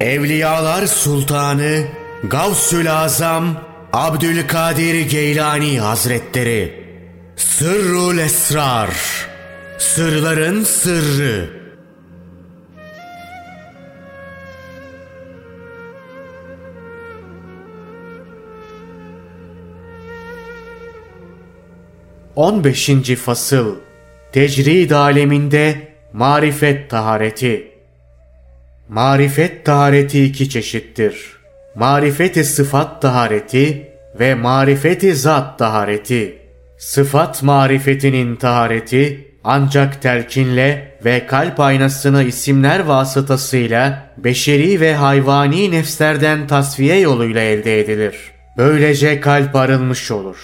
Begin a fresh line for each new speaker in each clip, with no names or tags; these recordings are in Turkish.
Evliyalar Sultanı Gavsül Azam Abdülkadir Geylani Hazretleri. Sırrul Esrar. Sırların Sırrı. On beşinci Fasıl. Tecrid aleminde marifet tahareti Marifet tahareti iki çeşittir. Marifeti sıfat tahareti ve marifeti zat tahareti. Sıfat marifetinin tahareti ancak telkinle ve kalp aynasını isimler vasıtasıyla beşeri ve hayvani nefslerden tasfiye yoluyla elde edilir. Böylece kalp arınmış olur.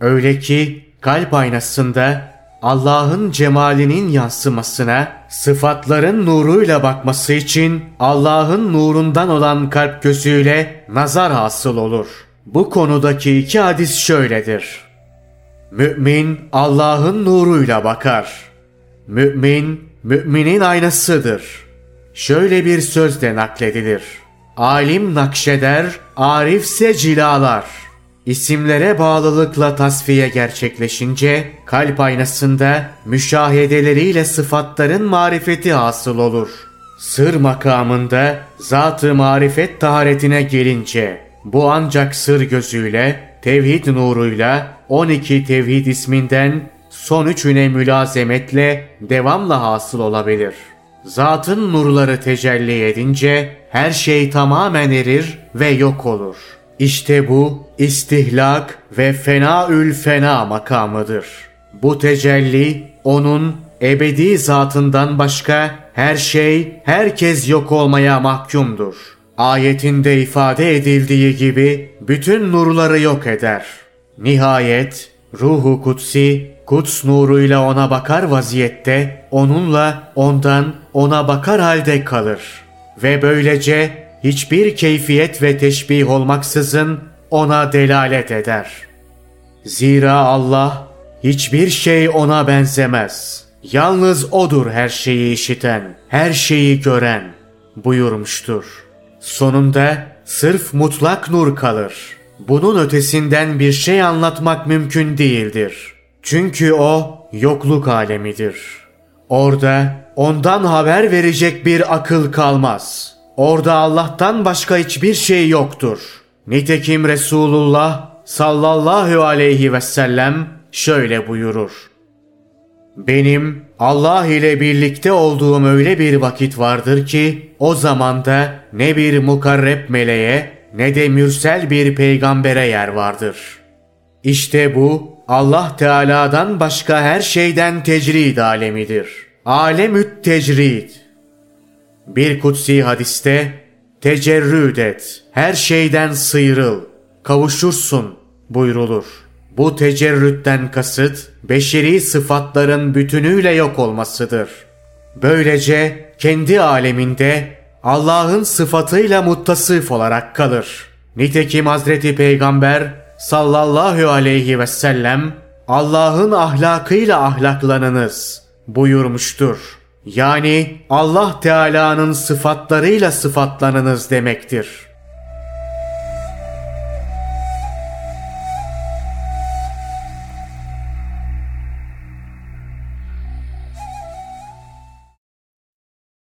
Öyle ki kalp aynasında Allah'ın cemalinin yansımasına sıfatların nuruyla bakması için Allah'ın nurundan olan kalp gözüyle nazar hasıl olur. Bu konudaki iki hadis şöyledir. Mümin Allah'ın nuruyla bakar. Mümin, müminin aynasıdır. Şöyle bir söz de nakledilir. Alim nakşeder, arifse cilalar.'' İsimlere bağlılıkla tasfiye gerçekleşince kalp aynasında müşahedeleriyle sıfatların marifeti hasıl olur. Sır makamında zat-ı marifet taharetine gelince bu ancak sır gözüyle, tevhid nuruyla 12 tevhid isminden son üçüne mülazemetle devamla hasıl olabilir. Zatın nurları tecelli edince her şey tamamen erir ve yok olur.'' İşte bu istihlak ve fenaül fena makamıdır. Bu tecelli onun ebedi zatından başka her şey, herkes yok olmaya mahkumdur. Ayetinde ifade edildiği gibi bütün nurları yok eder. Nihayet ruhu kutsi, kuts nuruyla ona bakar vaziyette, onunla, ondan, ona bakar halde kalır. Ve böylece hiçbir keyfiyet ve teşbih olmaksızın ona delalet eder. Zira Allah hiçbir şey ona benzemez. Yalnız odur her şeyi işiten, her şeyi gören buyurmuştur. Sonunda sırf mutlak nur kalır. Bunun ötesinden bir şey anlatmak mümkün değildir. Çünkü o yokluk alemidir. Orada ondan haber verecek bir akıl kalmaz.'' Orada Allah'tan başka hiçbir şey yoktur. Nitekim Resulullah sallallahu aleyhi ve sellem şöyle buyurur. Benim Allah ile birlikte olduğum öyle bir vakit vardır ki o zamanda ne bir mukarreb meleğe ne de mürsel bir peygambere yer vardır. İşte bu Allah Teala'dan başka her şeyden tecrid alemidir. Alemüt tecrid. Bir kutsi hadiste tecerrüd et, her şeyden sıyrıl, kavuşursun buyrulur. Bu tecerrütten kasıt beşeri sıfatların bütünüyle yok olmasıdır. Böylece kendi aleminde Allah'ın sıfatıyla muttasıf olarak kalır. Nitekim Hazreti Peygamber sallallahu aleyhi ve sellem Allah'ın ahlakıyla ahlaklanınız buyurmuştur. Yani Allah Teala'nın sıfatlarıyla sıfatlanınız demektir.